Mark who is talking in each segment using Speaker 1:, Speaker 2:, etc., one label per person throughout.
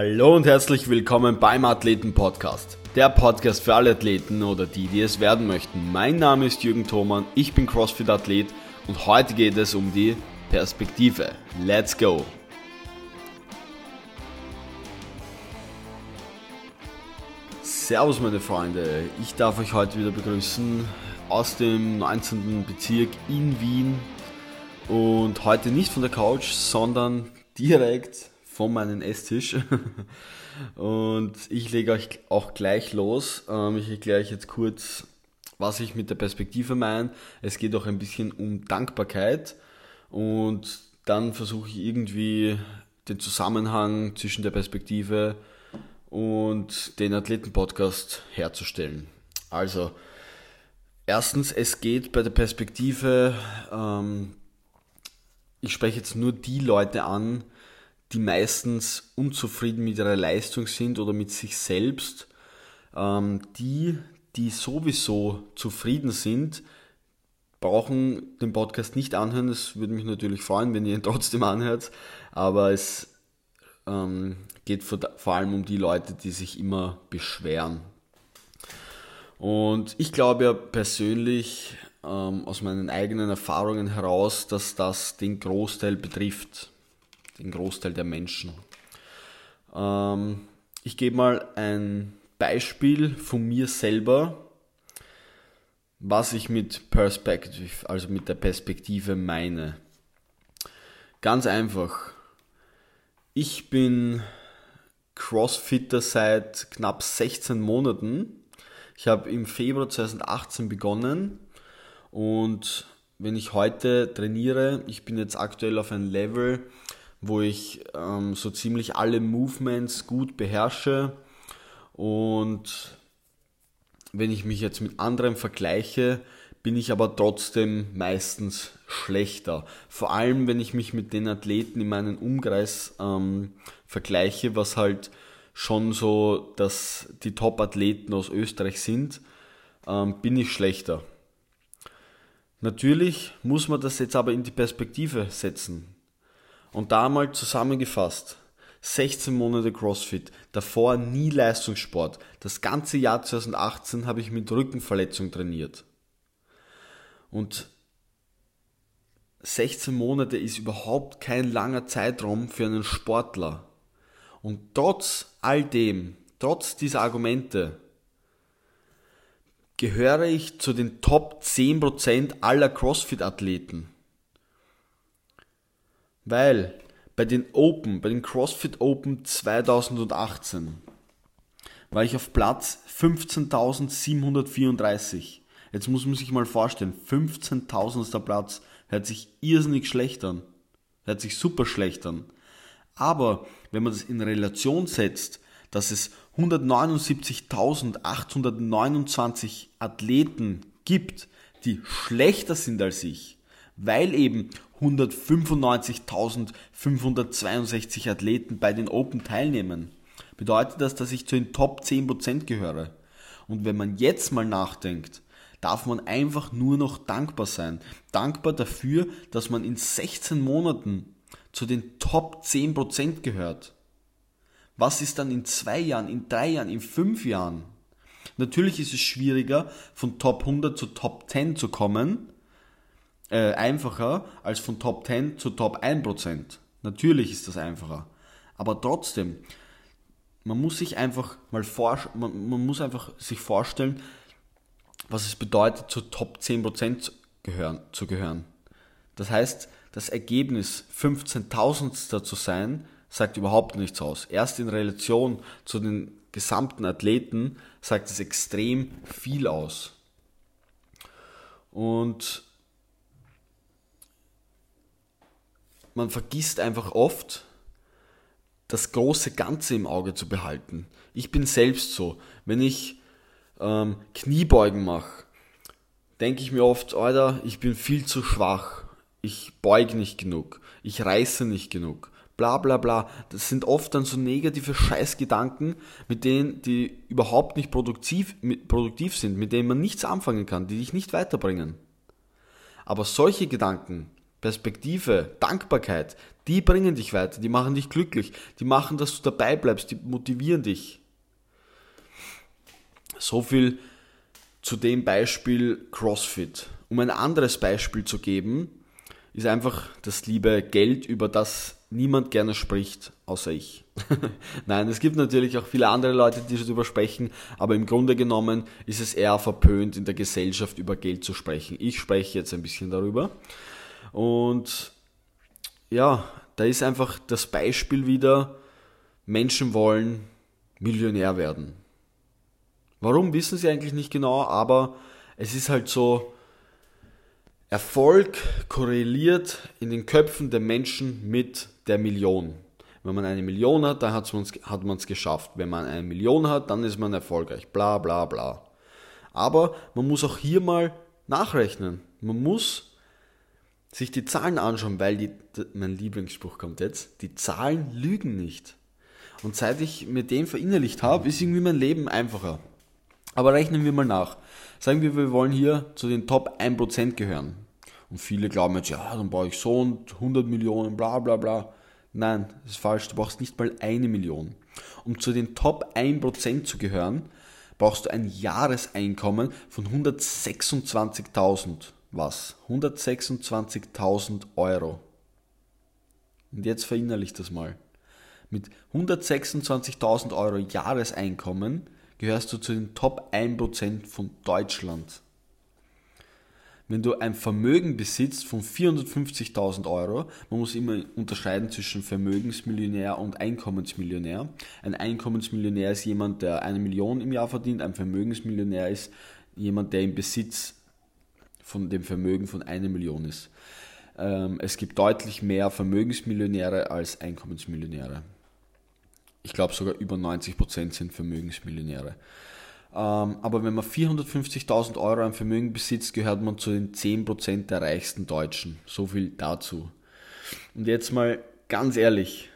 Speaker 1: Hallo und herzlich willkommen beim Athleten Podcast. Der Podcast für alle Athleten oder die, die es werden möchten. Mein Name ist Jürgen Thomann, ich bin CrossFit Athlet und heute geht es um die Perspektive. Let's go! Servus meine Freunde, ich darf euch heute wieder begrüßen aus dem 19. Bezirk in Wien und heute nicht von der Couch, sondern direkt von meinem Esstisch. Und ich lege euch auch gleich los. Ähm, ich erkläre euch jetzt kurz, was ich mit der Perspektive meine. Es geht auch ein bisschen um Dankbarkeit und dann versuche ich irgendwie den Zusammenhang zwischen der Perspektive und den Athleten-Podcast herzustellen. Also, erstens, es geht bei der Perspektive, ähm, ich spreche jetzt nur die Leute an, die meistens unzufrieden mit ihrer Leistung sind oder mit sich selbst. Ähm, die, die sowieso zufrieden sind, brauchen den Podcast nicht anhören. Es würde mich natürlich freuen, wenn ihr ihn trotzdem anhört. Aber es ähm, geht vor, vor allem um die Leute, die sich immer beschweren. Und ich glaube ja persönlich ähm, aus meinen eigenen Erfahrungen heraus, dass das den Großteil betrifft den Großteil der Menschen. Ähm, ich gebe mal ein Beispiel von mir selber, was ich mit Perspective, also mit der Perspektive meine. Ganz einfach. Ich bin Crossfitter seit knapp 16 Monaten. Ich habe im Februar 2018 begonnen und wenn ich heute trainiere, ich bin jetzt aktuell auf ein Level, wo ich ähm, so ziemlich alle Movements gut beherrsche. Und wenn ich mich jetzt mit anderen vergleiche, bin ich aber trotzdem meistens schlechter. Vor allem, wenn ich mich mit den Athleten in meinem Umkreis ähm, vergleiche, was halt schon so, dass die Top-Athleten aus Österreich sind, ähm, bin ich schlechter. Natürlich muss man das jetzt aber in die Perspektive setzen. Und da mal zusammengefasst, 16 Monate CrossFit, davor nie Leistungssport. Das ganze Jahr 2018 habe ich mit Rückenverletzung trainiert. Und 16 Monate ist überhaupt kein langer Zeitraum für einen Sportler. Und trotz all dem, trotz dieser Argumente, gehöre ich zu den Top 10% aller CrossFit-Athleten. Weil bei den Open, bei den CrossFit Open 2018 war ich auf Platz 15.734. Jetzt muss man sich mal vorstellen, 15.000. Platz hört sich irrsinnig schlecht an. Hört sich super schlecht an. Aber wenn man das in Relation setzt, dass es 179.829 Athleten gibt, die schlechter sind als ich, weil eben 195.562 Athleten bei den Open teilnehmen, bedeutet das, dass ich zu den Top 10% gehöre. Und wenn man jetzt mal nachdenkt, darf man einfach nur noch dankbar sein. Dankbar dafür, dass man in 16 Monaten zu den Top 10% gehört. Was ist dann in zwei Jahren, in drei Jahren, in fünf Jahren? Natürlich ist es schwieriger, von Top 100 zu Top 10 zu kommen, äh, einfacher als von Top 10 zu Top 1%. Natürlich ist das einfacher. Aber trotzdem, man muss sich einfach mal vor, man, man muss einfach sich vorstellen, was es bedeutet, zu Top 10% gehören, zu gehören. Das heißt, das Ergebnis 15.000 zu sein, sagt überhaupt nichts aus. Erst in Relation zu den gesamten Athleten sagt es extrem viel aus. Und man vergisst einfach oft, das große Ganze im Auge zu behalten. Ich bin selbst so. Wenn ich ähm, Kniebeugen mache, denke ich mir oft, Alter, ich bin viel zu schwach. Ich beuge nicht genug. Ich reiße nicht genug. Bla bla bla. Das sind oft dann so negative Scheißgedanken, mit denen, die überhaupt nicht produktiv, produktiv sind, mit denen man nichts anfangen kann, die dich nicht weiterbringen. Aber solche Gedanken, Perspektive, Dankbarkeit, die bringen dich weiter, die machen dich glücklich, die machen, dass du dabei bleibst, die motivieren dich. So viel zu dem Beispiel CrossFit. Um ein anderes Beispiel zu geben, ist einfach das liebe Geld, über das niemand gerne spricht, außer ich. Nein, es gibt natürlich auch viele andere Leute, die darüber sprechen, aber im Grunde genommen ist es eher verpönt, in der Gesellschaft über Geld zu sprechen. Ich spreche jetzt ein bisschen darüber. Und ja, da ist einfach das Beispiel wieder, Menschen wollen Millionär werden. Warum wissen sie eigentlich nicht genau, aber es ist halt so, Erfolg korreliert in den Köpfen der Menschen mit der Million. Wenn man eine Million hat, dann hat man es geschafft. Wenn man eine Million hat, dann ist man erfolgreich. Bla bla bla. Aber man muss auch hier mal nachrechnen. Man muss sich die Zahlen anschauen, weil die, mein Lieblingsspruch kommt jetzt, die Zahlen lügen nicht. Und seit ich mir den verinnerlicht habe, ist irgendwie mein Leben einfacher. Aber rechnen wir mal nach. Sagen wir, wir wollen hier zu den Top 1% gehören. Und viele glauben jetzt, ja, dann brauche ich so und 100 Millionen, bla bla bla. Nein, das ist falsch. Du brauchst nicht mal eine Million. Um zu den Top 1% zu gehören, brauchst du ein Jahreseinkommen von 126.000 was? 126.000 Euro. Und jetzt verinnerlich das mal. Mit 126.000 Euro Jahreseinkommen gehörst du zu den Top 1% von Deutschland. Wenn du ein Vermögen besitzt von 450.000 Euro, man muss immer unterscheiden zwischen Vermögensmillionär und Einkommensmillionär. Ein Einkommensmillionär ist jemand, der eine Million im Jahr verdient, ein Vermögensmillionär ist jemand, der im Besitz von dem Vermögen von einer Million ist. Ähm, es gibt deutlich mehr Vermögensmillionäre als Einkommensmillionäre. Ich glaube sogar über 90% sind Vermögensmillionäre. Ähm, aber wenn man 450.000 Euro an Vermögen besitzt, gehört man zu den 10% der reichsten Deutschen. So viel dazu. Und jetzt mal ganz ehrlich,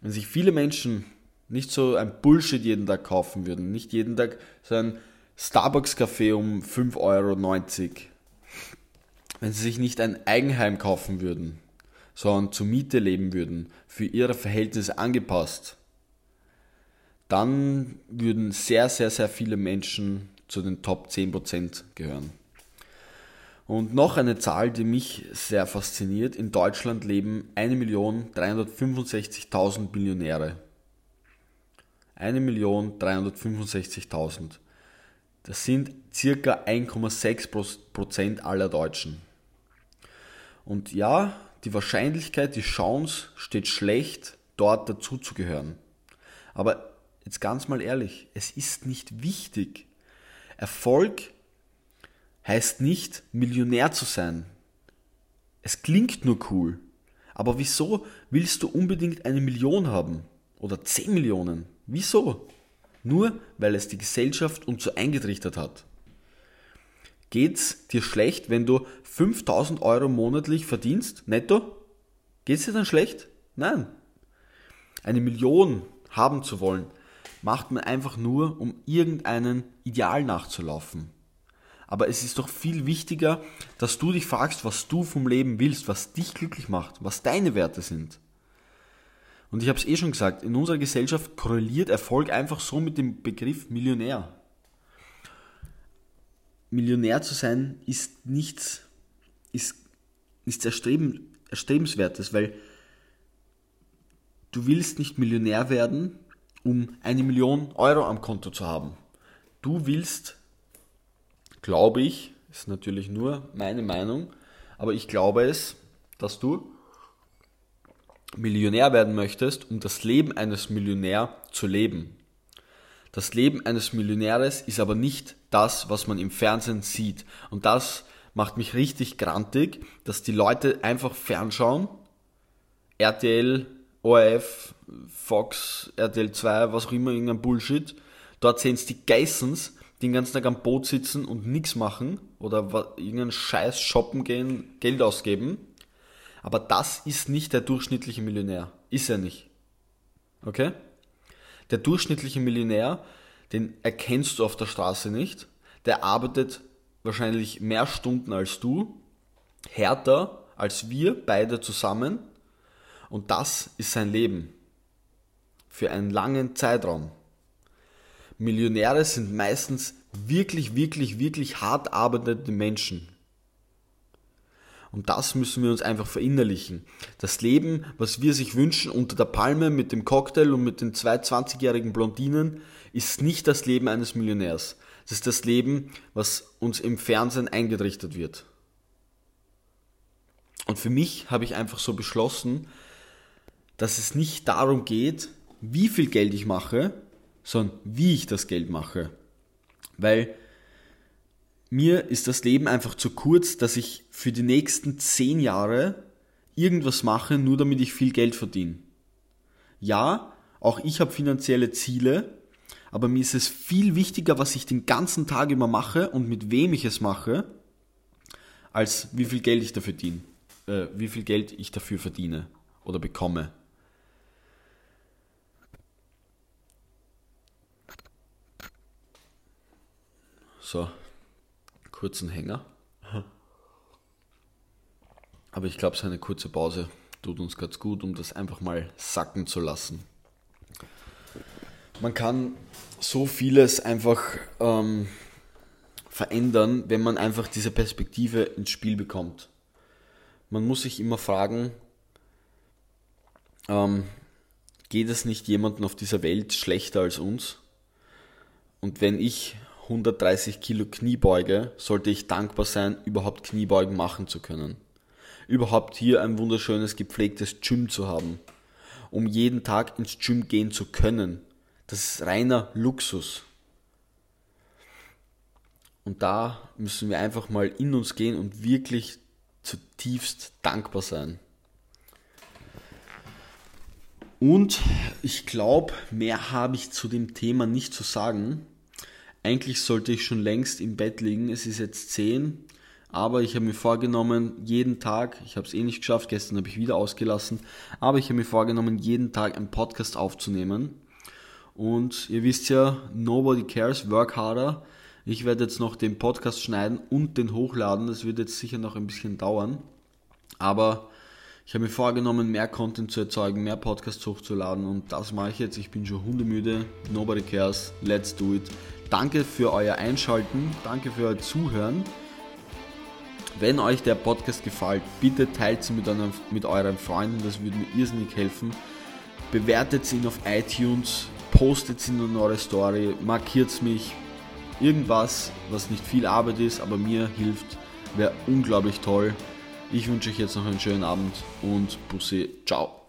Speaker 1: wenn sich viele Menschen nicht so ein Bullshit jeden Tag kaufen würden, nicht jeden Tag so ein Starbucks-Café um 5,90 Euro, wenn sie sich nicht ein Eigenheim kaufen würden, sondern zur Miete leben würden, für ihre Verhältnisse angepasst, dann würden sehr, sehr, sehr viele Menschen zu den Top 10% gehören. Und noch eine Zahl, die mich sehr fasziniert. In Deutschland leben 1.365.000 Millionäre. 1.365.000. Das sind circa 1,6% aller Deutschen. Und ja, die Wahrscheinlichkeit, die Chance steht schlecht, dort dazuzugehören. Aber jetzt ganz mal ehrlich, es ist nicht wichtig. Erfolg heißt nicht, Millionär zu sein. Es klingt nur cool. Aber wieso willst du unbedingt eine Million haben? Oder 10 Millionen? Wieso? Nur weil es die Gesellschaft uns so eingetrichtert hat. Geht's dir schlecht, wenn du 5000 Euro monatlich verdienst, netto? Geht's dir dann schlecht? Nein. Eine Million haben zu wollen, macht man einfach nur, um irgendeinen Ideal nachzulaufen. Aber es ist doch viel wichtiger, dass du dich fragst, was du vom Leben willst, was dich glücklich macht, was deine Werte sind. Und ich habe es eh schon gesagt, in unserer Gesellschaft korreliert Erfolg einfach so mit dem Begriff Millionär. Millionär zu sein ist nichts, ist nichts Erstreben, Erstrebenswertes, weil du willst nicht Millionär werden, um eine Million Euro am Konto zu haben. Du willst, glaube ich, ist natürlich nur meine Meinung, aber ich glaube es, dass du Millionär werden möchtest, um das Leben eines Millionärs zu leben. Das Leben eines Millionäres ist aber nicht das, was man im Fernsehen sieht. Und das macht mich richtig grantig, dass die Leute einfach fernschauen. RTL, ORF, Fox, RTL 2, was auch immer, irgendein Bullshit. Dort sehen es die Geissens, die den ganzen Tag am Boot sitzen und nichts machen oder irgendeinen Scheiß shoppen gehen, Geld ausgeben. Aber das ist nicht der durchschnittliche Millionär. Ist er nicht. Okay? Der durchschnittliche Millionär, den erkennst du auf der Straße nicht. Der arbeitet wahrscheinlich mehr Stunden als du, härter als wir beide zusammen und das ist sein Leben. Für einen langen Zeitraum. Millionäre sind meistens wirklich, wirklich, wirklich hart arbeitende Menschen. Und das müssen wir uns einfach verinnerlichen. Das Leben, was wir sich wünschen unter der Palme mit dem Cocktail und mit den zwei 20-jährigen Blondinen, ist nicht das Leben eines Millionärs. Das ist das Leben, was uns im Fernsehen eingerichtet wird. Und für mich habe ich einfach so beschlossen, dass es nicht darum geht, wie viel Geld ich mache, sondern wie ich das Geld mache. Weil mir ist das Leben einfach zu kurz, dass ich für die nächsten zehn Jahre irgendwas mache, nur damit ich viel Geld verdiene. Ja, auch ich habe finanzielle Ziele, aber mir ist es viel wichtiger, was ich den ganzen Tag immer mache und mit wem ich es mache, als wie viel Geld ich dafür diene, äh, wie viel Geld ich dafür verdiene oder bekomme. So, kurzen Hänger. Aber ich glaube, so eine kurze Pause tut uns ganz gut, um das einfach mal sacken zu lassen. Man kann so vieles einfach ähm, verändern, wenn man einfach diese Perspektive ins Spiel bekommt. Man muss sich immer fragen, ähm, geht es nicht jemandem auf dieser Welt schlechter als uns? Und wenn ich 130 Kilo Kniebeuge, sollte ich dankbar sein, überhaupt Kniebeugen machen zu können. Überhaupt hier ein wunderschönes, gepflegtes Gym zu haben. Um jeden Tag ins Gym gehen zu können. Das ist reiner Luxus. Und da müssen wir einfach mal in uns gehen und wirklich zutiefst dankbar sein. Und ich glaube, mehr habe ich zu dem Thema nicht zu sagen. Eigentlich sollte ich schon längst im Bett liegen. Es ist jetzt 10, aber ich habe mir vorgenommen, jeden Tag, ich habe es eh nicht geschafft, gestern habe ich wieder ausgelassen, aber ich habe mir vorgenommen, jeden Tag einen Podcast aufzunehmen. Und ihr wisst ja, nobody cares, work harder. Ich werde jetzt noch den Podcast schneiden und den hochladen. Das wird jetzt sicher noch ein bisschen dauern. Aber ich habe mir vorgenommen, mehr Content zu erzeugen, mehr Podcasts hochzuladen und das mache ich jetzt. Ich bin schon hundemüde. Nobody cares. Let's do it. Danke für euer Einschalten, danke für euer Zuhören. Wenn euch der Podcast gefällt, bitte teilt ihn mit, einem, mit euren Freunden, das würde mir irrsinnig helfen. Bewertet ihn auf iTunes, postet ihn in eure Story, markiert mich. Irgendwas, was nicht viel Arbeit ist, aber mir hilft, wäre unglaublich toll. Ich wünsche euch jetzt noch einen schönen Abend und Bussi, ciao.